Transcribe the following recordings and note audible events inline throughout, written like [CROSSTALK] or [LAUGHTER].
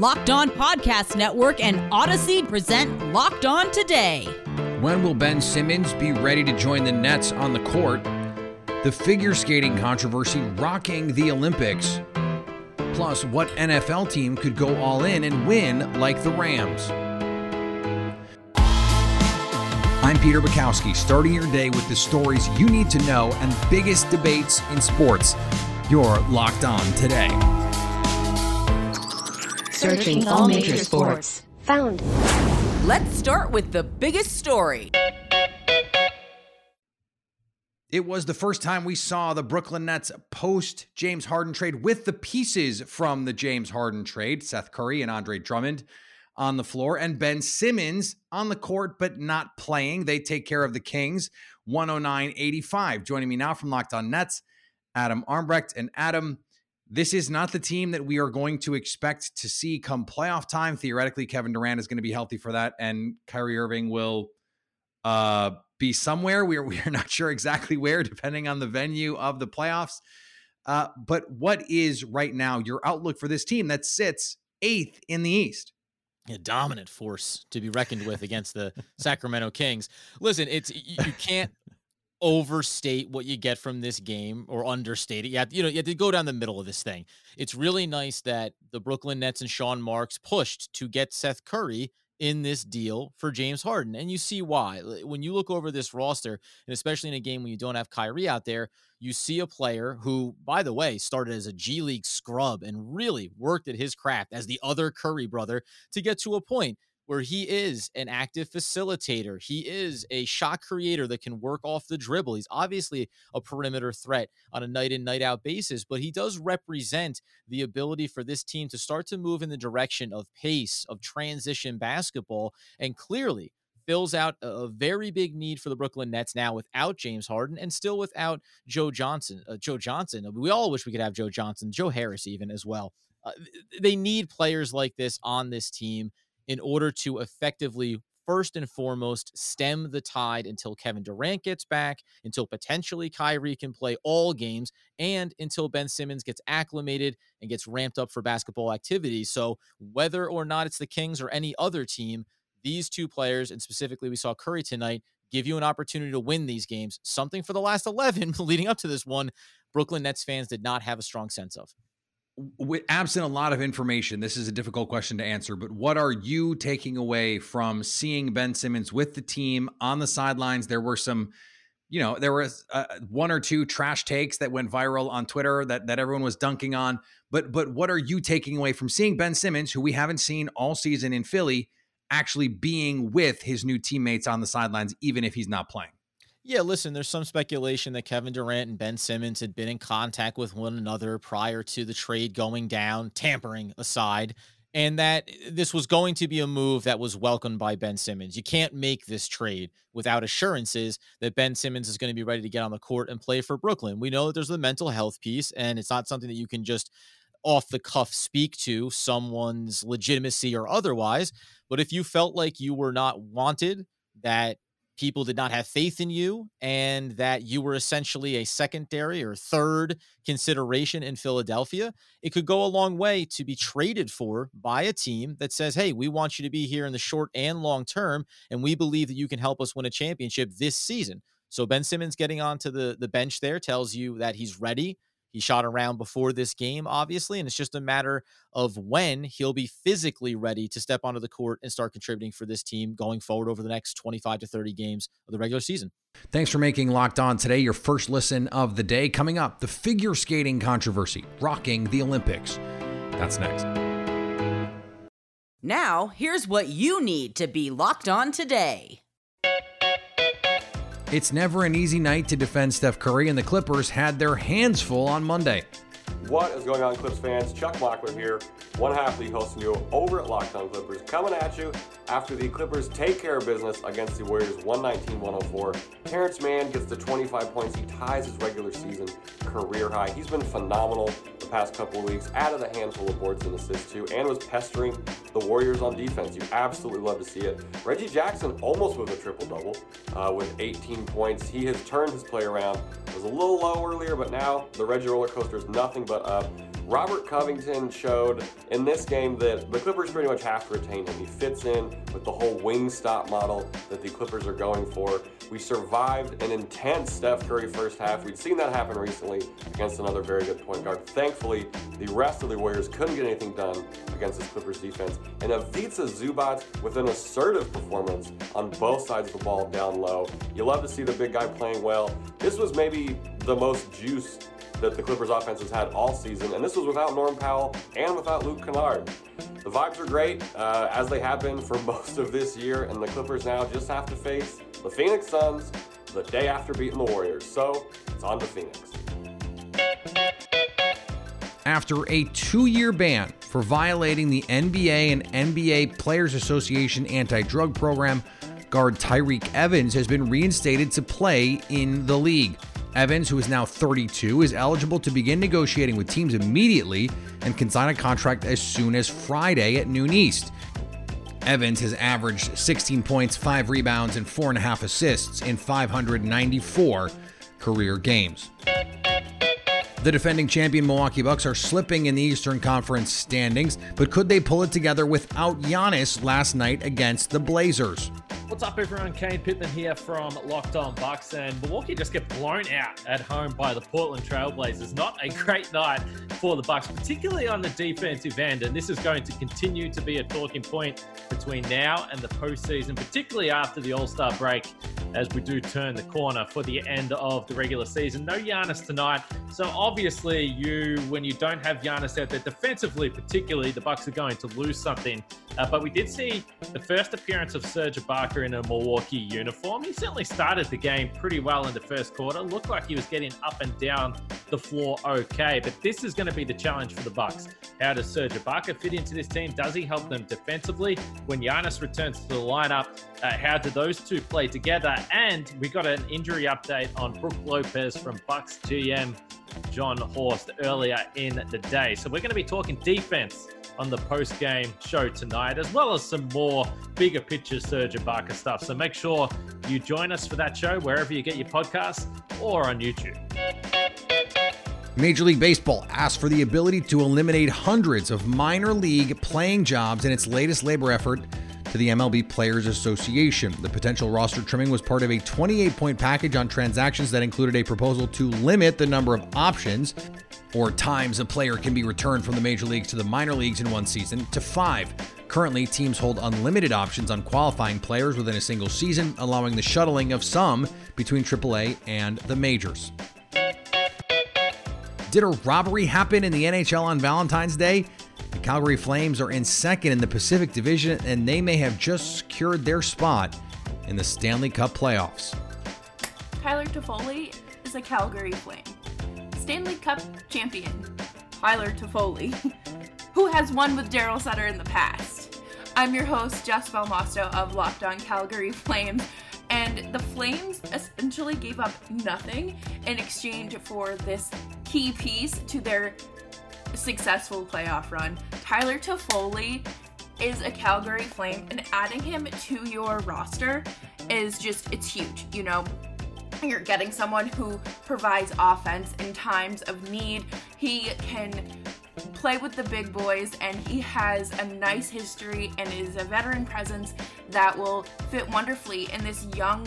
Locked On Podcast Network and Odyssey present Locked On Today. When will Ben Simmons be ready to join the Nets on the court? The figure skating controversy rocking the Olympics. Plus, what NFL team could go all in and win like the Rams? I'm Peter Bukowski, starting your day with the stories you need to know and biggest debates in sports. You're locked on today. Searching all major sports. Found. Let's start with the biggest story. It was the first time we saw the Brooklyn Nets post James Harden trade with the pieces from the James Harden trade Seth Curry and Andre Drummond on the floor, and Ben Simmons on the court, but not playing. They take care of the Kings 109 85. Joining me now from Locked On Nets, Adam Armbrecht. And Adam, this is not the team that we are going to expect to see come playoff time. Theoretically, Kevin Durant is going to be healthy for that, and Kyrie Irving will uh, be somewhere. We are, we are not sure exactly where, depending on the venue of the playoffs. Uh, but what is right now your outlook for this team that sits eighth in the East? a dominant force to be reckoned with against the Sacramento Kings. Listen, it's you can't overstate what you get from this game or understate it. You have, you know, you have to go down the middle of this thing. It's really nice that the Brooklyn Nets and Sean Marks pushed to get Seth Curry in this deal for James Harden. And you see why. When you look over this roster, and especially in a game when you don't have Kyrie out there, you see a player who, by the way, started as a G League scrub and really worked at his craft as the other Curry brother to get to a point where he is an active facilitator. He is a shot creator that can work off the dribble. He's obviously a perimeter threat on a night in, night out basis, but he does represent the ability for this team to start to move in the direction of pace, of transition basketball. And clearly, fills out a very big need for the Brooklyn Nets now without James Harden and still without Joe Johnson. Uh, Joe Johnson. We all wish we could have Joe Johnson, Joe Harris, even as well. Uh, they need players like this on this team in order to effectively first and foremost stem the tide until Kevin Durant gets back, until potentially Kyrie can play all games, and until Ben Simmons gets acclimated and gets ramped up for basketball activity. So, whether or not it's the Kings or any other team, these two players, and specifically we saw Curry tonight, give you an opportunity to win these games. Something for the last 11 [LAUGHS] leading up to this one, Brooklyn Nets fans did not have a strong sense of with absent a lot of information, this is a difficult question to answer, but what are you taking away from seeing Ben Simmons with the team on the sidelines? There were some, you know, there was uh, one or two trash takes that went viral on Twitter that that everyone was dunking on. But but what are you taking away from seeing Ben Simmons, who we haven't seen all season in Philly, actually being with his new teammates on the sidelines, even if he's not playing? Yeah, listen, there's some speculation that Kevin Durant and Ben Simmons had been in contact with one another prior to the trade going down, tampering aside, and that eh, this was going to be a move that was welcomed by Ben Simmons. You can't make this trade without assurances that Ben Simmons is going to be ready to get on the court and play for Brooklyn. We know that there's the mental health piece, and it's not something that you can just off the cuff speak to someone's legitimacy or otherwise. But if you felt like you were not wanted, that people did not have faith in you and that you were essentially a secondary or third consideration in Philadelphia, it could go a long way to be traded for by a team that says, Hey, we want you to be here in the short and long term, and we believe that you can help us win a championship this season. So Ben Simmons getting onto the, the bench there tells you that he's ready he shot around before this game, obviously, and it's just a matter of when he'll be physically ready to step onto the court and start contributing for this team going forward over the next 25 to 30 games of the regular season. Thanks for making Locked On today your first listen of the day. Coming up, the figure skating controversy rocking the Olympics. That's next. Now, here's what you need to be locked on today. It's never an easy night to defend Steph Curry, and the Clippers had their hands full on Monday. What is going on, Clips fans? Chuck Blackwood here, one half league hosting you over at Locked On Clippers, coming at you after the Clippers take care of business against the Warriors 119-104. Terance Mann gets the 25 points. He ties his regular season career high. He's been phenomenal the past couple of weeks, added a handful of boards and assists too, and was pestering the Warriors on defense. You absolutely love to see it. Reggie Jackson almost with a triple-double uh, with 18 points. He has turned his play around. It was a little low earlier, but now the Reggie roller coaster is nothing but up. Robert Covington showed in this game that the Clippers pretty much have to retain him. He fits in with the whole wing stop model that the Clippers are going for. We survived an intense Steph Curry first half. We'd seen that happen recently against another very good point guard. Thankfully, the rest of the Warriors couldn't get anything done against this Clippers defense. And Ivica Zubac with an assertive performance on both sides of the ball down low. You love to see the big guy playing well. This was maybe the most juice that the Clippers offense has had all season, and this was without Norm Powell and without Luke Kennard. The vibes are great, uh, as they have been for [LAUGHS] most of this year, and the Clippers now just have to face the Phoenix Suns the day after beating the Warriors. So it's on to Phoenix. After a two year ban for violating the NBA and NBA Players Association anti drug program, guard Tyreke Evans has been reinstated to play in the league. Evans, who is now 32, is eligible to begin negotiating with teams immediately and can sign a contract as soon as Friday at noon East. Evans has averaged 16 points, 5 rebounds, and 4.5 assists in 594 career games. The defending champion Milwaukee Bucks are slipping in the Eastern Conference standings, but could they pull it together without Giannis last night against the Blazers? What's up, everyone? Kane Pitman here from Locked On Bucks, and Milwaukee just get blown out at home by the Portland Trailblazers. Not a great night for the Bucks, particularly on the defensive end, and this is going to continue to be a talking point between now and the postseason, particularly after the All Star break, as we do turn the corner for the end of the regular season. No Giannis tonight, so obviously, you when you don't have Giannis out there defensively, particularly, the Bucks are going to lose something. Uh, but we did see the first appearance of Serge Ibaka in a Milwaukee uniform. He certainly started the game pretty well in the first quarter. Looked like he was getting up and down the floor okay. But this is going to be the challenge for the Bucks. How does Serge Ibaka fit into this team? Does he help them defensively? When Giannis returns to the lineup, uh, how do those two play together? And we got an injury update on Brook Lopez from Bucks GM Jon Horst earlier in the day. So we're going to be talking defense on the post game show tonight, as well as some more bigger picture Serge Ibaka stuff. So make sure you join us for that show wherever you get your podcasts or on YouTube. Major League Baseball asked for the ability to eliminate hundreds of minor league playing jobs in its latest labor effort to the MLB Players Association. The potential roster trimming was part of a 28 point package on transactions that included a proposal to limit the number of options or times a player can be returned from the major leagues to the minor leagues in one season to five. Currently, teams hold unlimited options on qualifying players within a single season, allowing the shuttling of some between AAA and the majors. Did a robbery happen in the NHL on Valentine's Day? The Calgary Flames are in second in the Pacific Division, and they may have just secured their spot in the Stanley Cup playoffs. Tyler Toffoli is a Calgary Flame. Stanley Cup champion, Tyler Toffoli, [LAUGHS] who has won with Daryl Sutter in the past. I'm your host, Jess Belmosto of Locked On Calgary [LAUGHS] Flames, and the Flames essentially gave up nothing in exchange for this key piece to their successful playoff run. Tyler Toffoli is a Calgary Flame, and adding him to your roster is just, it's huge. You know, you're getting someone who provides offense in times of need. He can play with the big boys and he has a nice history and is a veteran presence that will fit wonderfully in this young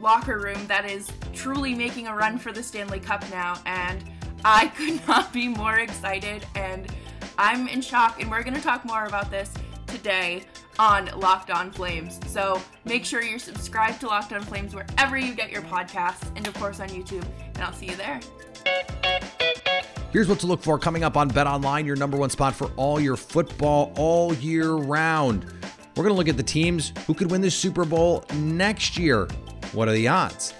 locker room that is truly making a run for the Stanley Cup now and I could [LAUGHS] not be more excited and I'm in shock and we're going to talk more about this today on Locked On Flames. So make sure you're subscribed to Locked On Flames wherever you get your podcasts and of course on YouTube and I'll see you there. Here's what to look for coming up on Bet Online, your number one spot for all your football all year round. We're going to look at the teams who could win the Super Bowl next year. What are the odds?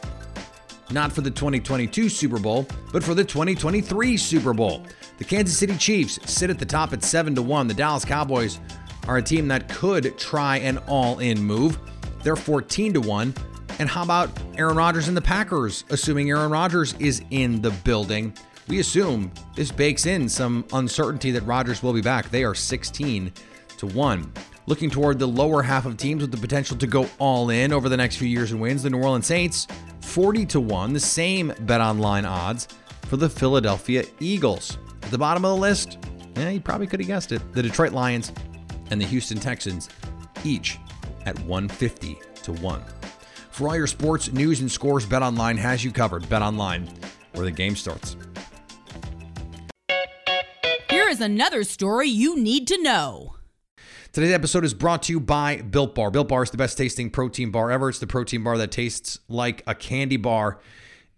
Not for the 2022 Super Bowl, but for the 2023 Super Bowl. The Kansas City Chiefs sit at the top at 7 to 1. The Dallas Cowboys are a team that could try an all-in move. They're 14 to 1. And how about Aaron Rodgers and the Packers, assuming Aaron Rodgers is in the building? We assume this bakes in some uncertainty that Rodgers will be back. They are 16 to 1. Looking toward the lower half of teams with the potential to go all in over the next few years and wins, the New Orleans Saints 40 to 1, the same bet online odds for the Philadelphia Eagles. At the bottom of the list, yeah, you probably could have guessed it. The Detroit Lions and the Houston Texans, each at 150 to 1. For all your sports news and scores, Bet Online has you covered. Bet Online, where the game starts. Here is another story you need to know. Today's episode is brought to you by Built Bar. Built Bar is the best tasting protein bar ever. It's the protein bar that tastes like a candy bar.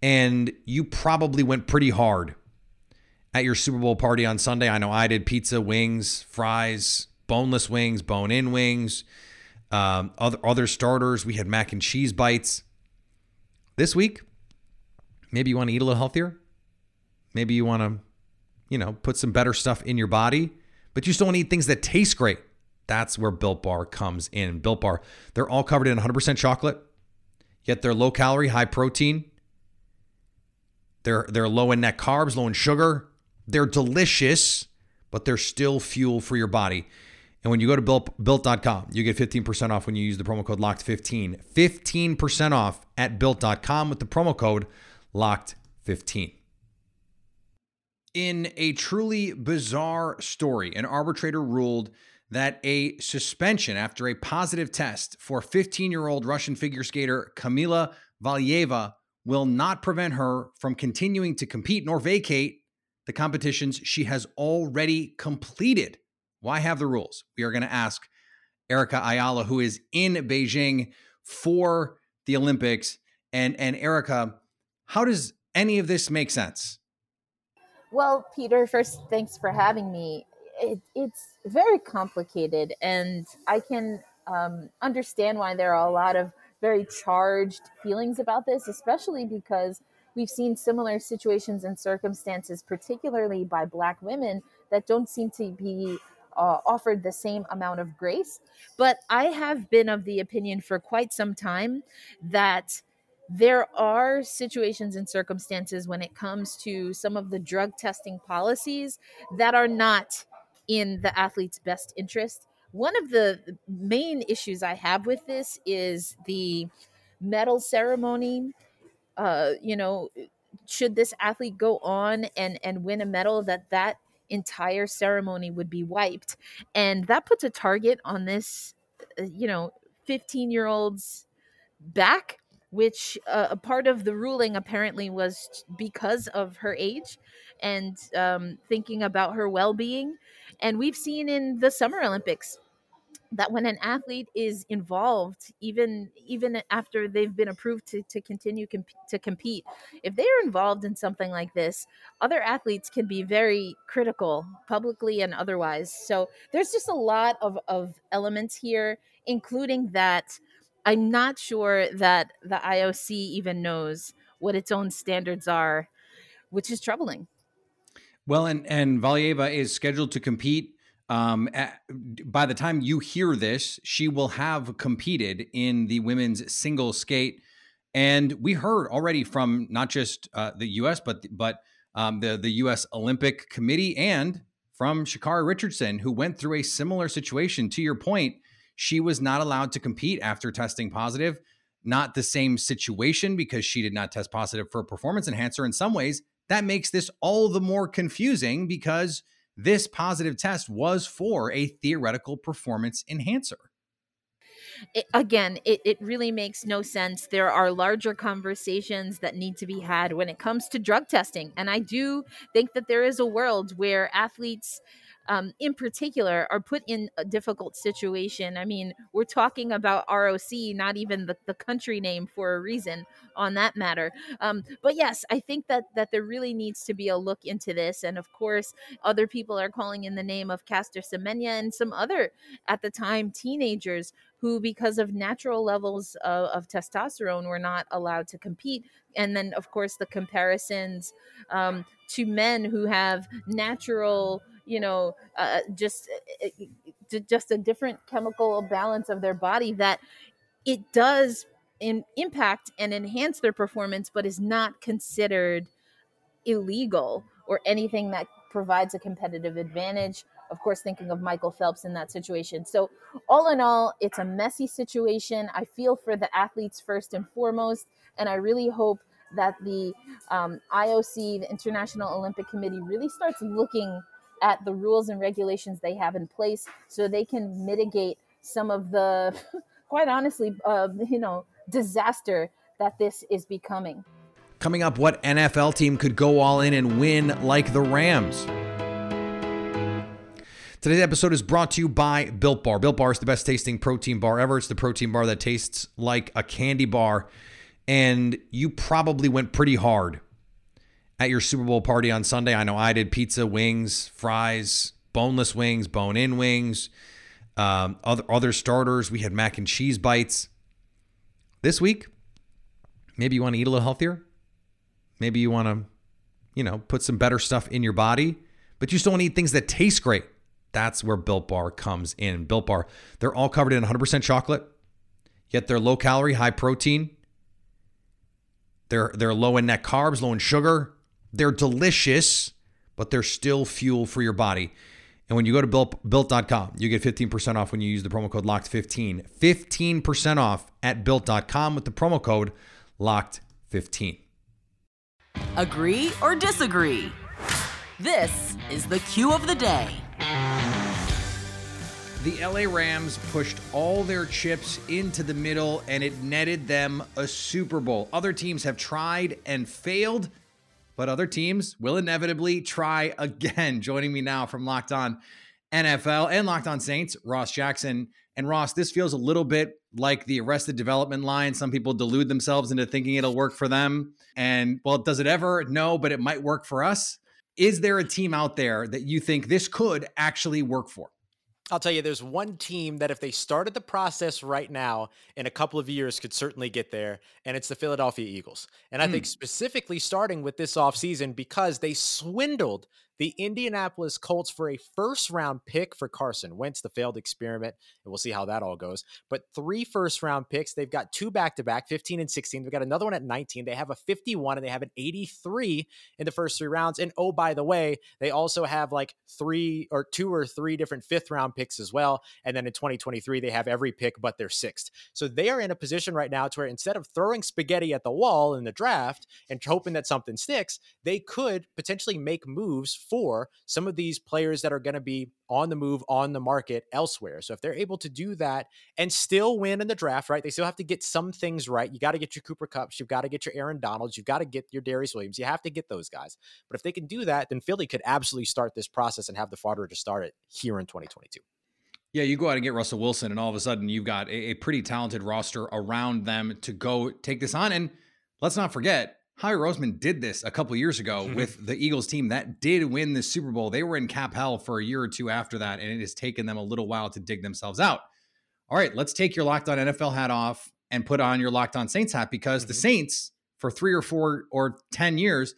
And you probably went pretty hard at your Super Bowl party on Sunday. I know I did pizza, wings, fries, boneless wings, bone in wings, um, other, other starters. We had mac and cheese bites. This week, maybe you want to eat a little healthier. Maybe you want to, you know, put some better stuff in your body, but you still want to eat things that taste great. That's where Built Bar comes in. Built Bar, they're all covered in 100% chocolate, yet they're low calorie, high protein. They're they're low in net carbs, low in sugar. They're delicious, but they're still fuel for your body. And when you go to built, built.com, you get 15% off when you use the promo code LOCKED15. 15% off at built.com with the promo code LOCKED15. In a truly bizarre story, an arbitrator ruled that a suspension after a positive test for 15 year old Russian figure skater Kamila Valieva will not prevent her from continuing to compete nor vacate the competitions she has already completed. Why have the rules? We are going to ask Erica Ayala, who is in Beijing for the Olympics. And, and Erica, how does any of this make sense? Well, Peter, first, thanks for having me. It, it's very complicated, and I can um, understand why there are a lot of very charged feelings about this, especially because we've seen similar situations and circumstances, particularly by Black women, that don't seem to be uh, offered the same amount of grace. But I have been of the opinion for quite some time that there are situations and circumstances when it comes to some of the drug testing policies that are not in the athlete's best interest. One of the main issues I have with this is the medal ceremony. Uh, you know, should this athlete go on and and win a medal, that that entire ceremony would be wiped, and that puts a target on this, uh, you know, fifteen year old's back which uh, a part of the ruling apparently was because of her age and um, thinking about her well-being and we've seen in the summer olympics that when an athlete is involved even even after they've been approved to, to continue comp- to compete if they are involved in something like this other athletes can be very critical publicly and otherwise so there's just a lot of, of elements here including that I'm not sure that the IOC even knows what its own standards are, which is troubling. Well, and and Valieva is scheduled to compete. Um, at, by the time you hear this, she will have competed in the women's single skate, and we heard already from not just uh, the U.S. but but um, the the U.S. Olympic Committee and from Sha'Carri Richardson, who went through a similar situation. To your point, she was not allowed to compete after testing positive. Not the same situation because she did not test positive for a performance enhancer. In some ways, that makes this all the more confusing because this positive test was for a theoretical performance enhancer. It, again, it, it really makes no sense. There are larger conversations that need to be had when it comes to drug testing. And I do think that there is a world where athletes um, in particular are put in a difficult situation. I mean, we're talking about ROC, not even the, the country name for a reason on that matter. Um, but yes, I think that that there really needs to be a look into this. And of course, other people are calling in the name of Caster Semenya and some other, at the time, teenagers who, because of natural levels of, of, testosterone, were not allowed to compete. And then, of course, the comparisons um, to men who have natural you know uh, just uh, uh, just a different chemical balance of their body that it does in, impact and enhance their performance but is not considered illegal or anything that provides a competitive advantage. Of course thinking of michael phelps in that situation. So all in all it's a messy situation. I feel for the athletes first and foremost and i really hope that the um, IOC, the International Olympic Committee, really starts looking at the rules and regulations they have in place so they can mitigate some of the, [LAUGHS] quite honestly, uh, you know, disaster that this is becoming. Coming up, what NFL team could go all in and win like the Rams? Today's episode is brought to you by Built Bar. Built Bar is the best tasting protein bar ever. It's the protein bar that tastes like a candy bar. And you probably went pretty hard at your Super Bowl party on Sunday. I know I did pizza, wings, fries, boneless wings, bone in wings, um, other, other starters. We had mac and cheese bites. This week, maybe you want to eat a little healthier. Maybe you want to, you know, put some better stuff in your body, but you still want to eat things that taste great. That's where Built Bar comes in. Built Bar, they're all covered in 100% chocolate, yet they're low calorie, high protein. They're they're low in net carbs, low in sugar. They're delicious, but they're still fuel for your body. And when you go to built, built.com, you get 15% off when you use the promo code LOCKED15. 15% off at built.com with the promo code LOCKED15. Agree or disagree? This is the cue of the day. The LA Rams pushed all their chips into the middle and it netted them a Super Bowl. Other teams have tried and failed, but other teams will inevitably try again. [LAUGHS] Joining me now from Locked On NFL and Locked On Saints, Ross Jackson. And Ross, this feels a little bit like the Arrested Development line. Some people delude themselves into thinking it'll work for them. And well, does it ever? No, but it might work for us. Is there a team out there that you think this could actually work for? I'll tell you, there's one team that if they started the process right now, in a couple of years, could certainly get there, and it's the Philadelphia Eagles. And I mm. think specifically starting with this offseason because they swindled the Indianapolis Colts for a first round pick for Carson Wentz, the failed experiment. And we'll see how that all goes. But three first round picks. They've got two back to back, 15 and 16. They've got another one at 19. They have a 51 and they have an 83 in the first three rounds. And oh, by the way, they also have like three or two or three different fifth round picks as well. And then in 2023, they have every pick but their sixth. So they are in a position right now to where instead of throwing spaghetti at the wall in the draft and hoping that something sticks, they could potentially make moves for some of these players that are going to be on the move on the market elsewhere. So if they're able to do that and still win in the draft, right? They still have to get some things right. You got to get your Cooper Kupps, you've got to get your Aaron Donalds, you've got to get your Darious Williams. You have to get those guys. But if they can do that, then Philly could absolutely start this process and have the fodder to start it here in 2022. Yeah, you go out and get Russell Wilson, and all of a sudden you've got a, a pretty talented roster around them to go take this on. And let's not forget, Howie Roseman did this a couple years ago mm-hmm. with the Eagles team that did win the Super Bowl. They were in cap hell for a year or two after that, and it has taken them a little while to dig themselves out. All right, let's take your locked on NFL hat off and put on your locked on Saints hat because mm-hmm. the Saints, for three or four or 10 years,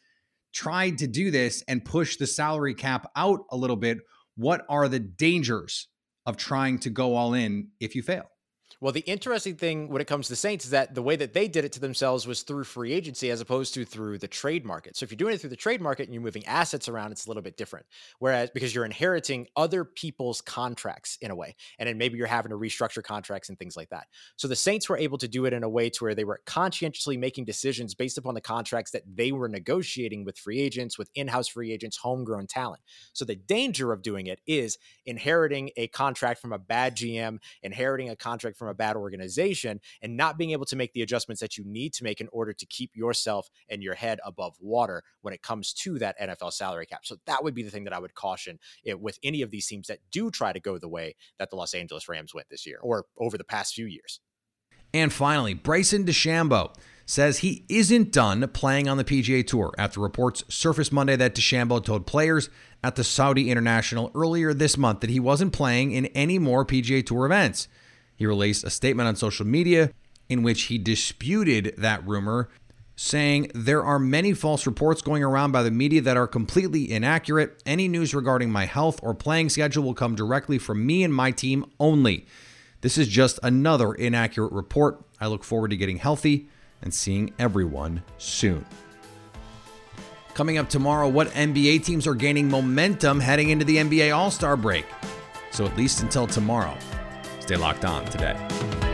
tried to do this and push the salary cap out a little bit. What are the dangers of trying to go all in if you fail? Well, the interesting thing when it comes to Saints is that the way that they did it to themselves was through free agency as opposed to through the trade market. So if you're doing it through the trade market and you're moving assets around, it's a little bit different. Whereas because you're inheriting other people's contracts in a way, and then maybe you're having to restructure contracts and things like that. So the Saints were able to do it in a way to where they were conscientiously making decisions based upon the contracts that they were negotiating with free agents, with in-house free agents, homegrown talent. So the danger of doing it is inheriting a contract from a bad GM, inheriting a contract from a bad organization and not being able to make the adjustments that you need to make in order to keep yourself and your head above water when it comes to that NFL salary cap. So that would be the thing that I would caution it with any of these teams that do try to go the way that the Los Angeles Rams went this year or over the past few years. And finally, Bryson DeChambeau says he isn't done playing on the PGA Tour after reports surfaced Monday that DeChambeau told players at the Saudi International earlier this month that he wasn't playing in any more PGA Tour events. He released a statement on social media in which he disputed that rumor, saying there are many false reports going around by the media that are completely inaccurate. Any news regarding my health or playing schedule will come directly from me and my team only. This is just another inaccurate report. I look forward to getting healthy and seeing everyone soon. Coming up tomorrow, what NBA teams are gaining momentum heading into the NBA All Star break? So, at least until tomorrow, Stay locked on today.